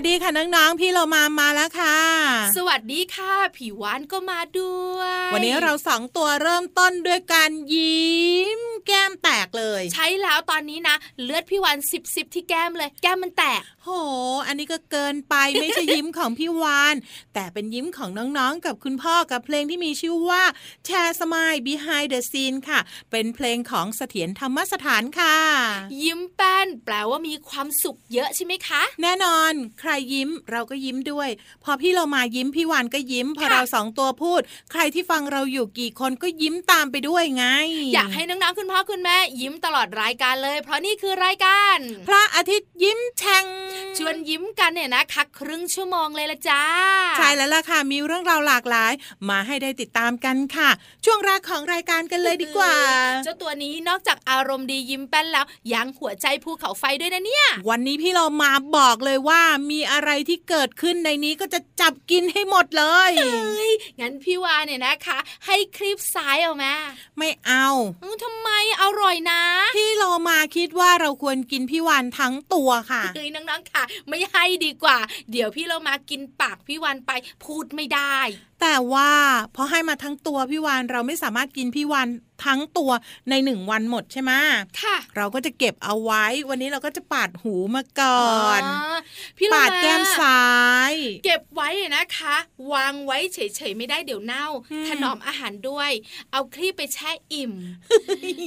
สวัสดีค่ะน้องๆ พี่เรามามาแล้วค่ะ สวัสดีค่ะผิวหวานก็มาด้วย วันนี้เราสองตัวเริ่มต้นด้วยการยิ้ม แก้มแตกเลย ใช้แล้วตอนนี้นะ เลือดพี่หวานสิบสิบที่แก้มเลย แก้มมันแตก โห อันนี้ก็เกินไปไม่ใช่ยิ้มของพี่วาน แต่เป็นยิ้มของน้องๆ กับคุณพ่อกับเพลงที่มีชื่อว่าแชร์สมาย behind the scene ค่ะ เป็นเพลงของเสถียรธรรมสถานค่ะ ยิ้มแป้นแปลว่ามีความสุขเยอะใช่ไหมคะ แน่นอนใครยิ้มเราก็ยิ้มด้วย พอพี่เรามายิ้มพี่วานก็ยิ้ม พอค่ะเราสองตัวพูด ใครที่ฟังเราอยู่กี่คนก็ยิ้มตามไปด้วยไง อยากให้น้องๆคุณพ่อคุณแม่ยิ้มตลอดรายการเลย เพราะนี่คือรายการ พระอาทิตย์ยิ้มแฉ่งชวนยิ้มกันเนี่ยนะคะครึ่งชั่วโมงเลยละจ้าใช่แล้วล่ะค่ะมีเรื่องราวหลากหลาย มาให้ได้ติดตามกันค่ะ ช่วงแรกของรายการกันเลยดีกว่า เจ้าตัวนี้นอกจากอารมณ์ดียิ้มแป้นแล้วยังหัวใจภูเขาไฟด้วยนะเนี่ย วันนี้พี่เรามาบอกเลยว่ามีอะไรที่เกิดขึ้นในนี้ก็จะจับกินให้หมดเลยเฮ้ยงั้นพี่วานเนี่ยนะคะ ให้คลิปซ้ายเอามาไม่เอาอืมทำไมอร่อยนะ พี่เรามาคิดว่าเราควรกินพี่วานทั้งตัวค่ะเฮ้ยน้องๆค่ะ ไม่ให้ดีกว่า เดี๋ยวพี่เรามากินปากพี่วันไปพูดไม่ได้ แต่ว่าพอให้มาทั้งตัวพี่วานเราไม่สามารถกินพี่วานทั้งตัวในหนึ่งวันหมดใช่ไหมค่ะ เราก็จะเก็บเอาไว้ วันนี้เราก็จะปาดหูมาก่อนพี่เรปาดแก้มซ้าย เก็บไว้นะคะ วางไว้เฉยๆไม่ได้เดี๋ยวเน่าอืมถนอมอาหารด้วย เอาคลีบไปแช่อิ่ม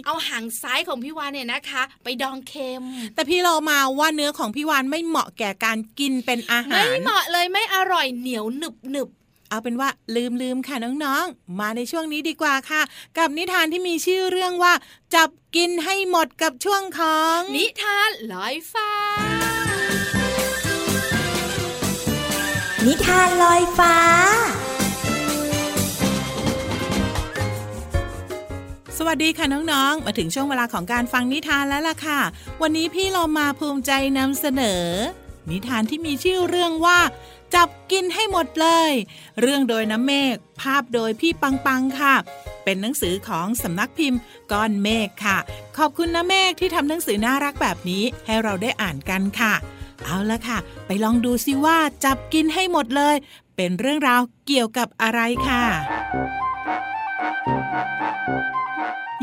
เอาหางซ้ายของพี่วานเนี่ยนะคะ ไปดองเค็ม แต่พี่เรามาว่าเนื้อของพี่วานไม่เหมาะแก่การกินเป็นอาหาไม่รเหมาะเลยไม่อร่อยเหนียวหนึบหนึบ เอาเป็นว่าลืมลืมค่ะน้องๆ มาในช่วงนี้ดีกว่าค่ะ กับนิทานที่มีชื่อเรื่องว่า จับกินให้หมดกับช่วงของๆนิทานลอยฟ้า นิทานลอยฟ้าสวัสดีค่ะน้องๆ มาถึงช่วงเวลาของการฟังนิทานแล้วล่ะค่ะ วันนี้พี่เรามาภูมิใจนำเสนอ นิทานที่มีชื่อเรื่องว่า จับกินให้หมดเลย เรื่องโดยน้ำเมฆภาพโดยพี่ปังปังค่ะ เป็นหนังสือของสำนักพิมพ์ก้อนเมฆค่ะ ขอบคุณนะเมฆที่ทำหนังสือน่ารักแบบนี้ให้เราได้อ่านกันค่ะ เอาละค่ะ ไปลองดูซิว่าจับกินให้หมดเลย เป็นเรื่องราวเกี่ยวกับอะไรค่ะ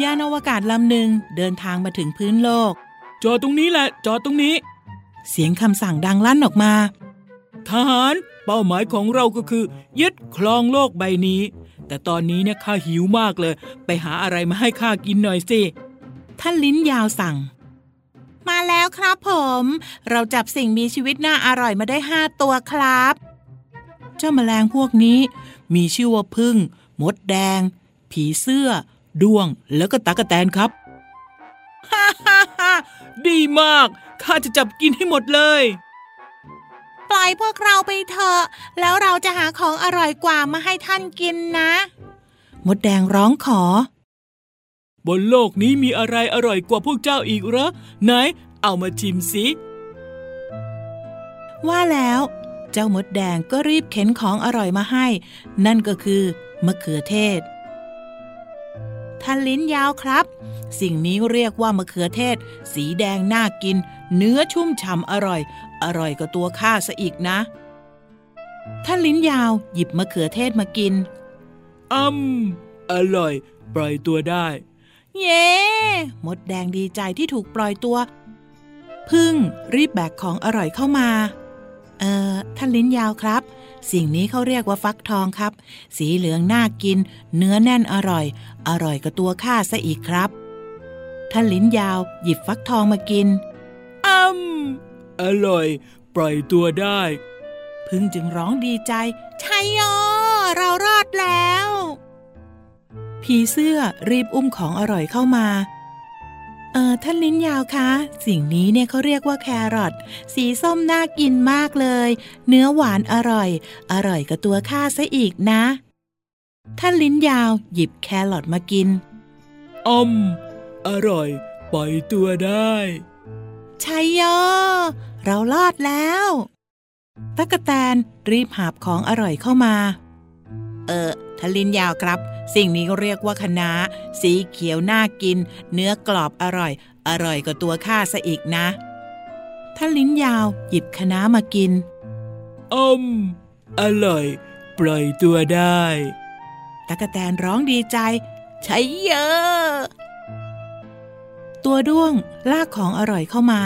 ยานอวกาศลำหนึ่งเดินทางมาถึงพื้นโลก จอดตรงนี้แหละ จอดตรงนี้ เสียงคำสั่งดังลั่นออกมา ทหาร เป้าหมายของเราก็คือ ยึดครองโลกใบนี้ แต่ตอนนี้เนี่ยข้าหิวมากเลย ไปหาอะไรมาให้ข้ากินหน่อยสิท่านลิ้นยาวสั่ง มาแล้วครับผม เราจับสิ่งมีชีวิตน่าอร่อยมาได้ห้าตัวครับ เจ้าแมลงพวกนี้ มีชื่อว่าพึ่งมดแดง ผีเสื้อ ด้วงแล้วก็ตากแตนครับฮ่าฮ่าฮ่าดีมาก ข้าจะจับกินให้หมดเลย ปล่อยพวกเราไปเถอะแล้วเราจะหาของอร่อยกว่ามาให้ท่านกินนะ มดแดงร้องขอ บนโลกนี้มีอะไรอร่อยกว่าพวกเจ้าอีกเหรอไหน เอามาชิมสิว่าแล้ว เจ้ามดแดงก็รีบเข็นของอร่อยมาให้ นั่นก็คือมะเขือเทศท่านลิ้นยาวครับ สิ่งนี้เรียกว่ามะเขือเทศ สีแดงน่ากิน เนื้อชุ่มฉ่ำอร่อย อร่อยกว่าตัวข้าซะอีกนะ ท่านลิ้นยาวหยิบมะเขือเทศมากินอืมอร่อย ปล่อยตัวได้ เย้มดแดงดีใจที่ถูกปล่อยตัว พึ่งรีบแบกของอร่อยเข้ามา เอ่อ ท่านลิ้นยาวครับ สิ่งนี้เขาเรียกว่าฟักทองครับ สีเหลืองน่ากิน เนื้อแน่นอร่อย อร่อยกว่าตัวข้าซะอีกครับ ท่านลิ้นยาวหยิบฟักทองมากินอืม อร่อย ปล่อยตัวได้ พึ่งจึงร้องดีใจ ชัยโยเรารอดแล้ว ผีเสื้อรีบอุ้มของอร่อยเข้ามาเออท่านลิ้นยาวคะ สิ่งนี้เนี่ยเขาเรียกว่าแครอทสีส้มน่ากินมากเลย เนื้อหวานอร่อย อร่อยกับตัวข้าซะอีกนะ ท่านลิ้นยาวหยิบแครอทมากินอืมอร่อย ปล่อยตัวได้ชัยโย เรารอดแล้วตะกะแตนรีบหาบของอร่อยเข้ามา เออทลินยาวครับ สิ่งนี้เรียกว่าคะน้าสีเขียวน่ากิน เนื้อกรอบอร่อย อร่อยกว่าตัวข้าซะอีกนะท่านลิ้นยาวหยิบคะน้ามากินอืมอร่อย ปล่อยตัวได้ตะกะแตนร้องดีใจชัยเยอตัวด้วงลากของอร่อยเข้ามา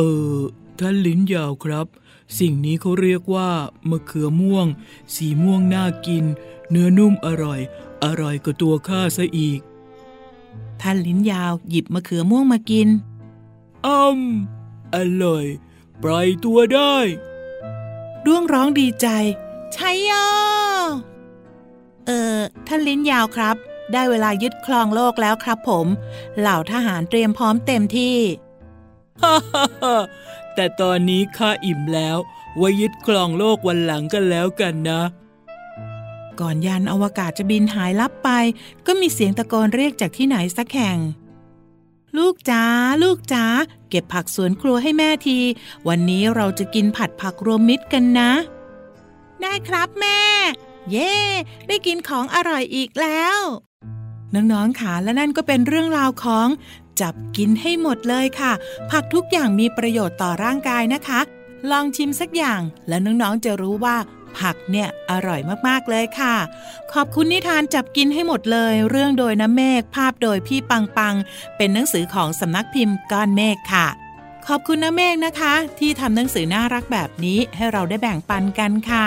เออท่านลิ้นยาวครับ สิ่งนี้เขาเรียกว่ามะเขือม่วง สีม่วงน่ากิน เนื้อนุ่มอร่อย อร่อยกว่าตัวข้าซะอีก ท่านลิ้นยาวหยิบมะเขือม่วงมากินอืมอร่อย ปล่อยตัวได้ด้วงร้องดีใจชัยโยเออท่านลิ้นยาวครับ ได้เวลายึดครองโลกแล้วครับผม เหล่าทหารเตรียมพร้อมเต็มที่ ฮ่าฮ่าฮ่าแต่ตอนนี้ข้าอิ่มแล้ว ไว้ยึดครองโลกวันหลังกันแล้วกันนะ ก่อนยานอวกาศจะบินหายลับไป ก็มีเสียงตะโกนเรียกจากที่ไหนสักแห่ง ลูกจ๋าลูกจ๋าเก็บผักสวนครัวให้แม่ที วันนี้เราจะกินผัดผักรวมมิตรกันนะ ได้ครับแม่ เย้ได้กินของอร่อยอีกแล้ว น้องๆค่ะและนั่นก็เป็นเรื่องราวของ จับกินให้หมดเลยค่ะ ผักทุกอย่างมีประโยชน์ต่อร่างกายนะคะ ลองชิมสักอย่างแล้วน้องๆจะรู้ว่าผักเนี่ยอร่อยมากๆเลยค่ะ ขอบคุณนิทานจับกินให้หมดเลย เรื่องโดยน้ำเมฆภาพโดยพี่ปังปัง เป็นหนังสือของสำนักพิมพ์ก้อนเมฆค่ะ ขอบคุณน้ำเมฆนะคะ ที่ทำหนังสือน่ารักแบบนี้ให้เราได้แบ่งปันกันค่ะ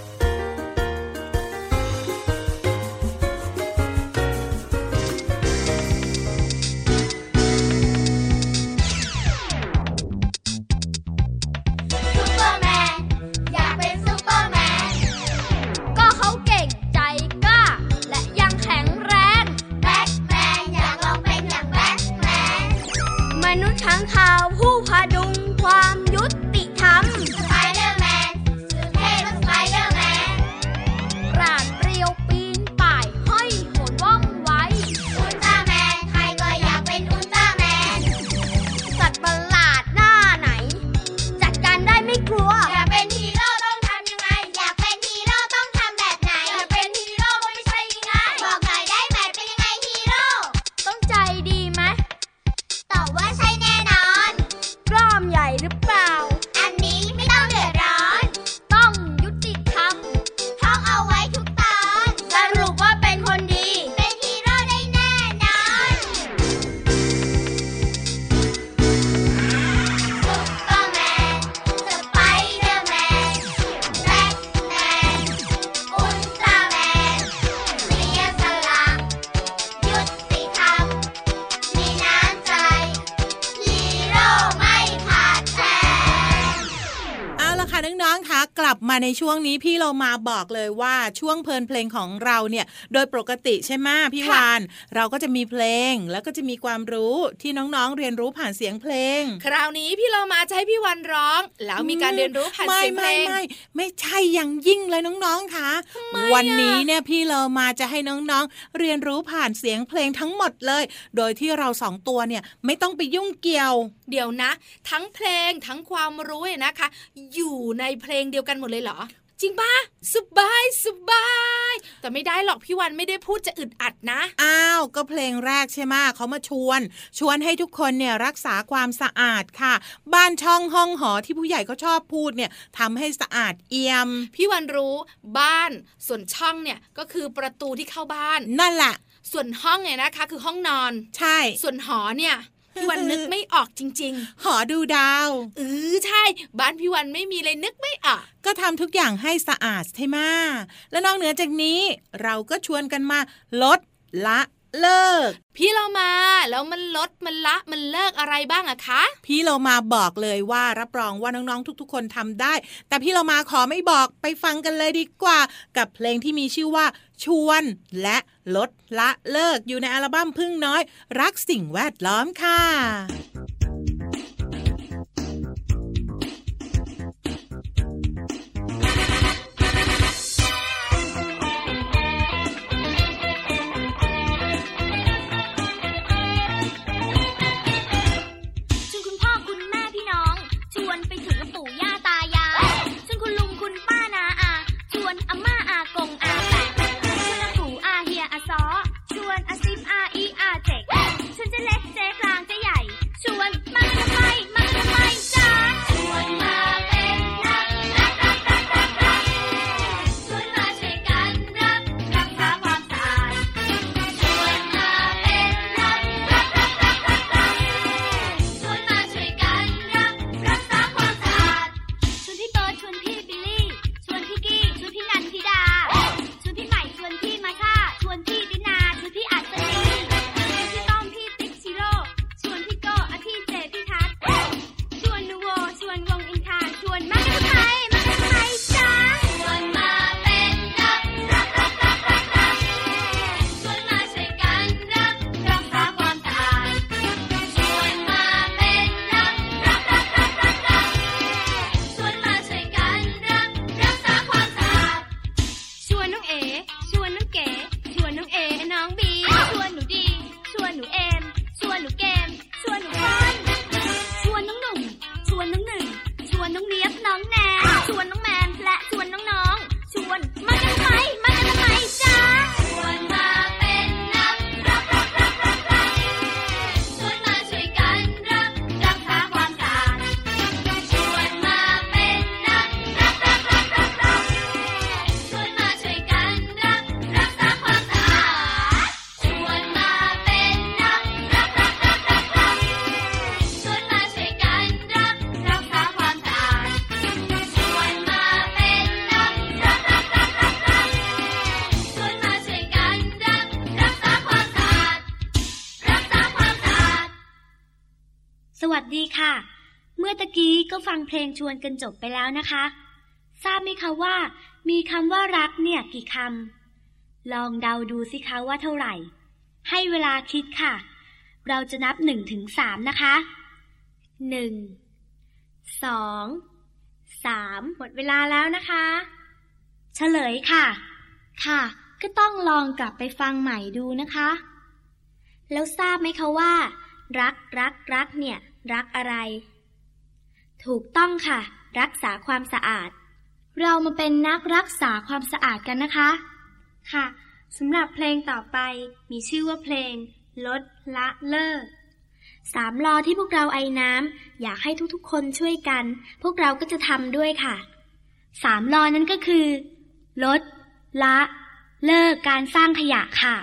ช่วงนี้พี่เรามาบอกเลยว่าช่วงเพลินเพลงของเราเนี่ย โดยปกติใช่ไหมพี่ค่ะวานเราก็จะมีเพลงแล้วก็จะมีความรู้ที่น้องๆเรียนรู้ผ่านเสียงเพลง คราวนี้พี่เรามาจะให้พี่วันร้อง แล้วมีการเรียนรู้ผ่านไม่เสียงเพลไม่งไม่ไม่ใช่อย่างยิ่งเลยน้องๆค่ะทำไมอะวันนี้เนี่ยพี่เรามาจะให้น้องๆเรียนรู้ผ่านเสียงเพลงทั้งหมดเลย โดยที่เราสองตัวเนี่ยไม่ต้องไปยุ่งเกี่ยว เดี๋ยวนะ ทั้งเพลงทั้งความรู้เนี่ยนะคะ อยู่ในเพลงเดียวกันหมดเลยเหรอ จริงปะสบายสบาย แต่ไม่ได้หรอกพี่วันไม่ได้พูดจะอึดอัดนะ อ้าว ก็เพลงแรกใช่ไหมะเขามาชวน ชวนให้ทุกคนเนี่ยรักษาความสะอาดค่ะ บ้านช่องห้องหอที่ผู้ใหญ่เขาชอบพูดเนี่ยทำให้สะอาดเอี่ยม พี่วันรู้บ้านส่วนช่องเนี่ยก็คือประตูที่เข้าบ้าน นั่นแหละ ส่วนห้องเนี่ยนะคะ คือห้องนอน ใช่ ส่วนหอเนี่ย พี่วันนึกไม่ออกจริงหอดูดาวๆเออใช่ บ้านพี่วันไม่มีเลยนึกไม่ออก ก็ทำทุกอย่างให้สะอาดใช่ไหมะและนอกเหนือจากนี้ เราก็ชวนกันมาลดละ เลิก พี่เรามา แล้วมันลดมันละมันเลิกอะไรบ้างอะคะ พี่เรามาบอกเลยว่ารับรองว่าน้องๆทุกๆ คนทำได้ แต่พี่เรามาขอไม่บอกไปฟังกันเลยดีกว่า กับเพลงที่มีชื่อว่าชวนและลดละเลิกอยู่ในอัลบั้มพึ่งน้อย รักสิ่งแวดล้อมค่ะ เพลงชวนกันจบไปแล้วนะคะ ทราบไหมคะว่า มีคำว่ารักเนี่ยกี่คำลองเดาดูสิคะว่าเท่าไหร่ ให้เวลาคิดค่ะ เราจะนับหนึ่งถึงสามนะคะหนึ่งสองสามหมดเวลาแล้วนะคะเฉลยค่ะ ค่ะ ก็ต้องลองกลับไปฟังใหม่ดูนะคะ แล้วทราบไหมคะว่า รักรักรักเนี่ย รักอะไร ถูกต้องค่ะ รักษาความสะอาด เรามาเป็นนักรักษาความสะอาดกันนะคะ ค่ะสำหรับเพลงต่อไปมีชื่อว่าเพลง ลดละเลิกสามลอที่พวกเราไอ้น้ำอยากให้ทุกๆคนช่วยกัน พวกเราก็จะทำด้วยค่ะ สามลอนั้นก็คือ ลด ละ เลิกการสร้างขยะค่ะ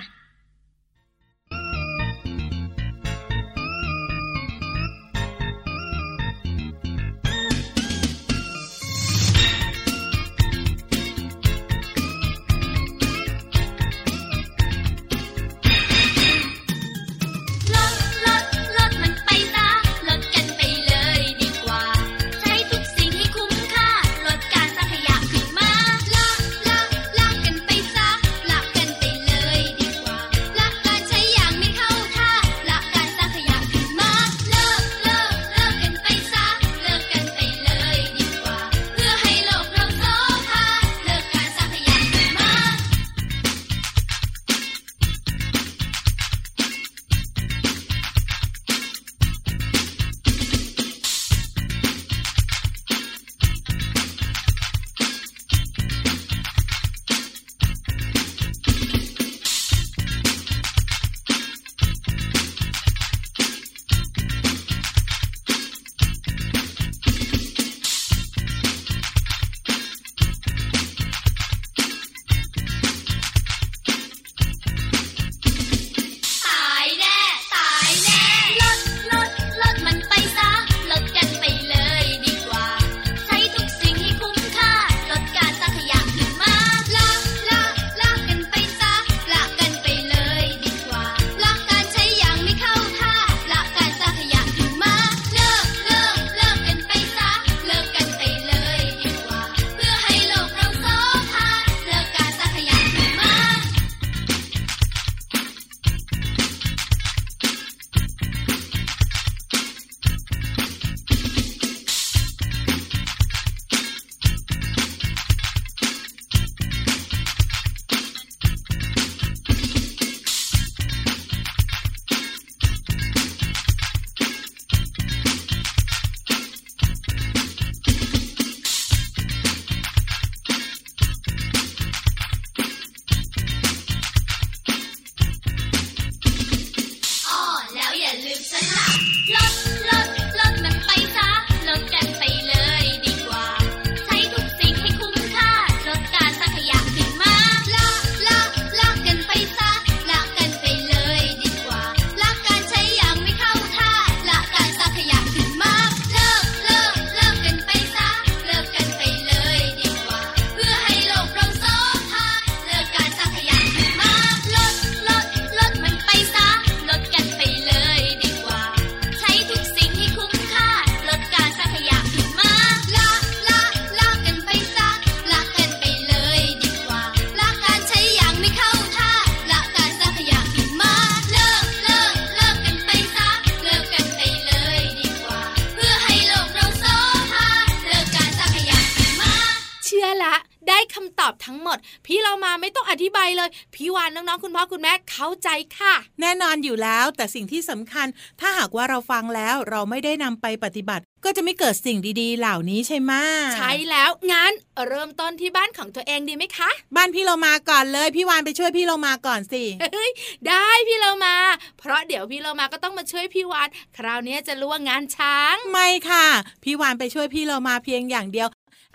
เลยพี่วานน้องๆคุณพ่อคุณแม่เข้าใจค่ะ แน่นอนอยู่แล้ว แต่สิ่งที่สำคัญ ถ้าหากว่าเราฟังแล้วเราไม่ได้นำไปปฏิบัติ ก็จะไม่เกิดสิ่งดีๆ เหล่านี้ใช่ไหมใช่แล้วงั้นเริ่มต้นที่บ้านของตัวเองดีไหมคะ บ้านพี่เรามาก่อนเลยพี่วานไปช่วยพี่เรามาก่อนสิเฮ้ยได้พี่เรามา เพราะเดี๋ยวพี่เรามาก็ต้องมาช่วยพี่วานคราวนี้จะรู้ว่างานช้าง ไม่ค่ะ พี่วานไปช่วยพี่เรามาเพียงอย่างเดียว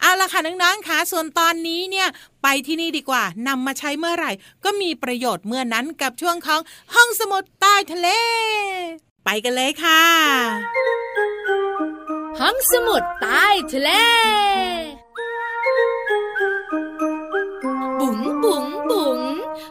เอาละค่ะน้องๆค่ะส่วนตอนนี้เนี่ยไปที่นี่ดีกว่านำมาใช้เมื่อไหร่ ก็มีประโยชน์เมื่อนั้นกับช่วงของห้องสมุดใต้ทะเล ไปกันเลยค่ะ ห้องสมุดใต้ทะเล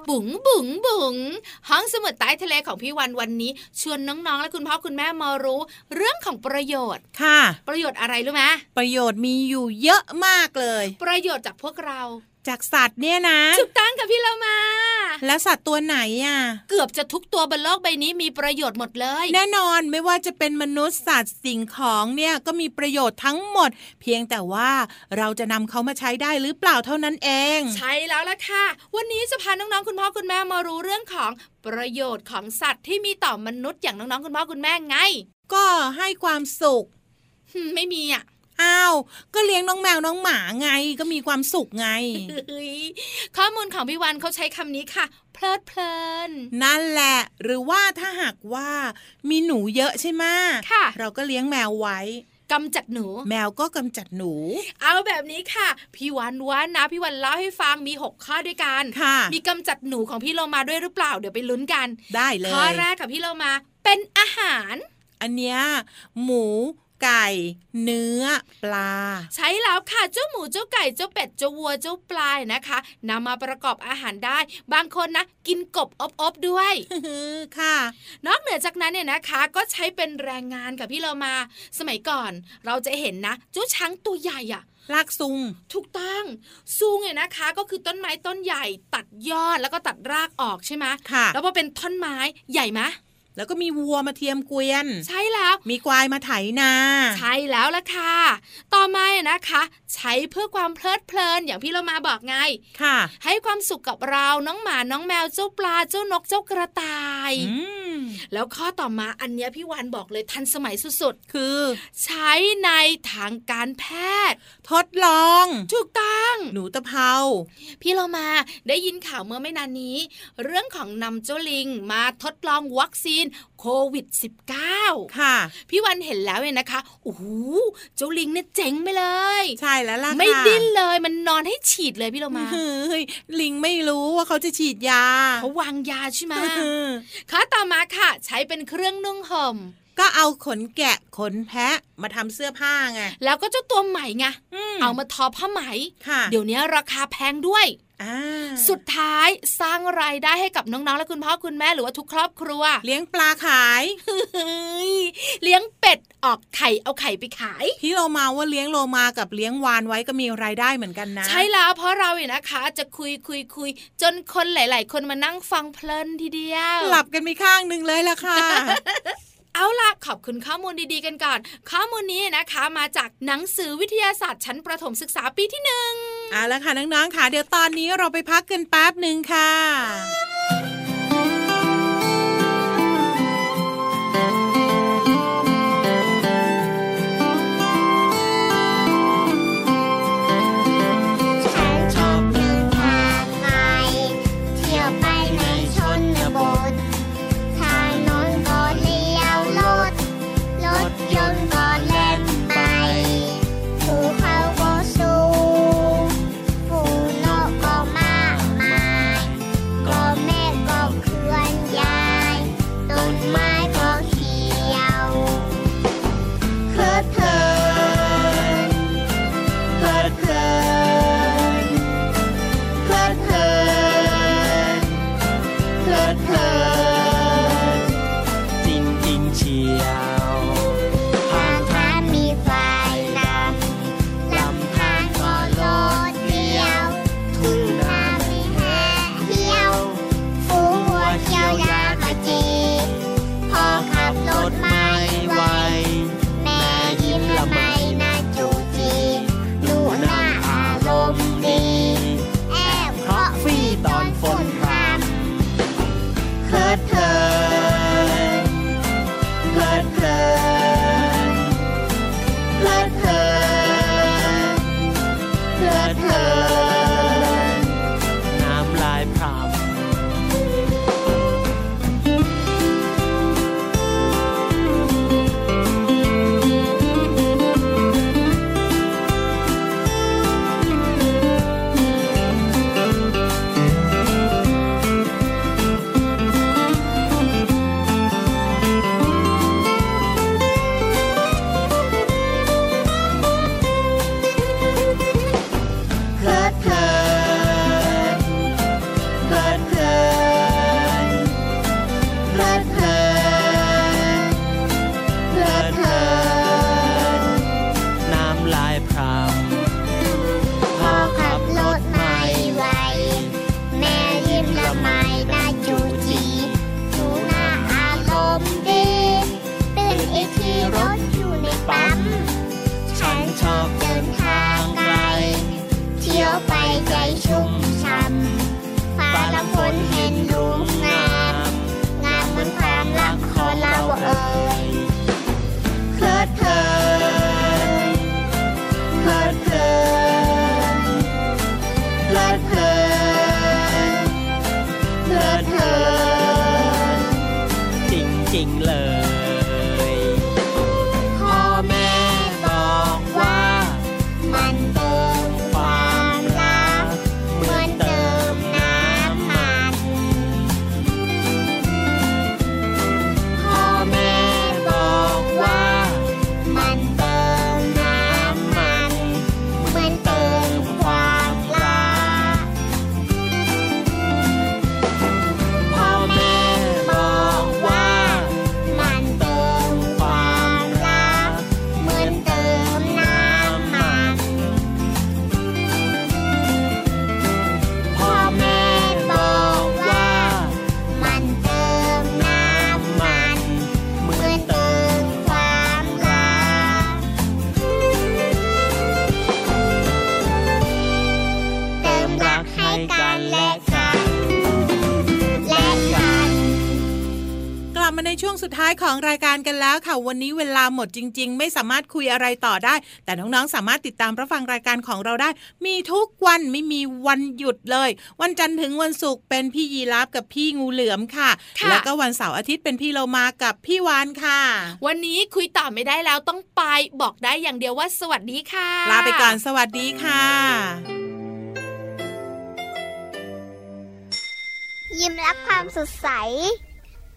บุ๋งบุ๋งบุ๋งบุบุ๋งบุ๋งบุ๋งห้องสมุดใต้ทะเลของพี่วันวันนี้ ชวนน้องๆ และคุณพ่อคุณแม่มารู้ เรื่องของประโยชน์ค่ะ ประโยชน์อะไรรู้ไหมประโยชน์มีอยู่เยอะมากเลย ประโยชน์จากพวกเรา จากสัตว์เนี่ยนะถูกต้องกับพี่เรามา แล้วสัตว์ตัวไหนอะ เกือบจะทุกตัวบนโลกใบนี้มีประโยชน์หมดเลย แน่นอนไม่ว่าจะเป็นมนุษย์สัตว์สิ่งของเนี่ยก็มีประโยชน์ทั้งหมด เพียงแต่ว่าเราจะนำเขามาใช้ได้หรือเปล่าเท่านั้นเอง ใช่แล้วล่ะค่ะ วันนี้จะพาน้องๆคุณพ่อคุณแม่มารู้เรื่องของประโยชน์ของสัตว์ที่มีต่อมนุษย์อย่างน้องๆคุณพ่อคุณแม่ไง ก็ให้ความสุขหึไม่มีอะ อ้าวก็เลี้ยงน้องแมวน้องหมาไงก็มีความสุขไงเฮ้ยข้อมูลของพี่วันเขาใช้คำนี้ค่ะเพลิดเพลิน นั่นแหละ หรือว่าถ้าหากว่ามีหนูเยอะใช่ไหมค่ะ เราก็เลี้ยงแมวไว้กำจัดหนู แมวก็กำจัดหนู เอาแบบนี้ค่ะ พี่วันว่านะพี่วันเล่าให้ฟังมี6ข้อด้วยกันค่ะ มีกำจัดหนูของพี่โลมาด้วยหรือเปล่าเดี๋ยวไปลุ้นกัน ได้เลยข้อแรกกับพี่โลมาเป็นอาหาร อันเนี้ยหมู ไก่ เนื้อปลา ใช้แล้วค่ะเจ้าหมูเจ้าไก่เจ้าเป็ดเจ้าวัวเจ้าปลายนะคะนำมาประกอบอาหารได้ บางคนนะกินกบอบๆด้วยค่ะ นอกเหนือจากนั้นเนี่ยนะคะ ก็ใช้เป็นแรงงานกับพี่เรามา สมัยก่อน เราจะเห็นนะเจ้าช้างตัวใหญ่อะลากซุงถูกต้องซูงเนี่ยนะคะ ก็คือต้นไม้ต้นใหญ่ ตัดยอดแล้วก็ตัดรากออกใช่ไหมค่ะแล้วพอเป็นท่อนไม้ใหญ่ไหม แล้วก็มีวัวมาเทียมเกวียน ใช่แล้ว มีควายมาไถนา ใช่แล้วล่ะค่ะ ต่อมาเนี่ยนะคะ ใช้เพื่อความเพลิดเพลินอย่างพี่เรามาบอกไง ค่ะ ให้ความสุขกับเราน้องหมาน้องแมวเจ้าปลาเจ้านกเจ้ากระต่ายอืมแล้วข้อต่อมาอันเนี้ยพี่วานบอกเลยทันสมัยสุดคือๆใช้ในทางการแพทย์ ทดลองถูกต้องหนูตะเภาพี่เรามาได้ยินข่าวเมื่อไม่นานนี้ เรื่องของนำเจ้าลิงมาทดลองวัคซีนโควิด -19 ค่ะ พี่วันเห็นแล้วเนี่ยนะคะโอ้โหเจ้าลิงเนี่ยเจ๋งไปเลย ใช่แล้วล่ะไม่ค่ะดิ้นเลยมันนอนให้ฉีดเลยพี่เรามาเฮ้ยลิงไม่รู้ว่าเขาจะฉีดยาเขาวางยาใช่ไหมข้อต่อมาค่ะ ใช้เป็นเครื่องนุ่งห่มก็เอาขนแกะขนแพะมาทำเสื้อผ้าไงแล้วก็เจ้าตัวใหม่ไงมเอามาทอผ้าไหมค่ะเดี๋ยวนี้ราคาแพงด้วยอ่าสุดท้ายสร้างรายได้ให้กับน้องๆ และคุณพ่อคุณแม่หรือว่าทุกครอบครัว เลี้ยงปลาขายเฮ้ยเลี้ยงเป็ดออกไข่เอาไข่ไปขายพี่โลมาว่าเลี้ยงโลมากับเลี้ยงวานไว้ก็มีรายได้เหมือนกันนะ ใช่แล้วเพราะเราเนี่ยนะคะ จะคุยคุยคุยจนคนหลาย ๆ คนมานั่งฟังเพลินทีเดียว หลับกันไปข้างหนึ่งเลยล่ะค่ะ เอาล่ะขอบคุณข้อมูลดีๆกันก่อน ข้อมูลนี้นะคะมาจากหนังสือวิทยาศาสตร์ชั้นประถมศึกษาปีที่หนึ่งเอาละค่ะน้องๆค่ะเดี๋ยวตอนนี้เราไปพักกันแป๊บหนึ่งค่ะ ในช่วงสุดท้ายของรายการกันแล้วค่ะ วันนี้เวลาหมดจริง ๆ ไม่สามารถคุยอะไรต่อได้ แต่น้องๆ สามารถติดตามรับฟังรายการของเราได้ มีทุกวันไม่มีวันหยุดเลย วันจันทร์ถึงวันศุกร์เป็นพี่ยีราฟกับพี่งูเหลือมค่ะค่ะ แล้วก็วันเสาร์อาทิตย์เป็นพี่เรามากับพี่วานค่ะ วันนี้คุยต่อไม่ได้แล้วต้องไปบอกได้อย่างเดียวว่าสวัสดีค่ะ ลาไปก่อนสวัสดีค่ะยิ้มรับความสดใส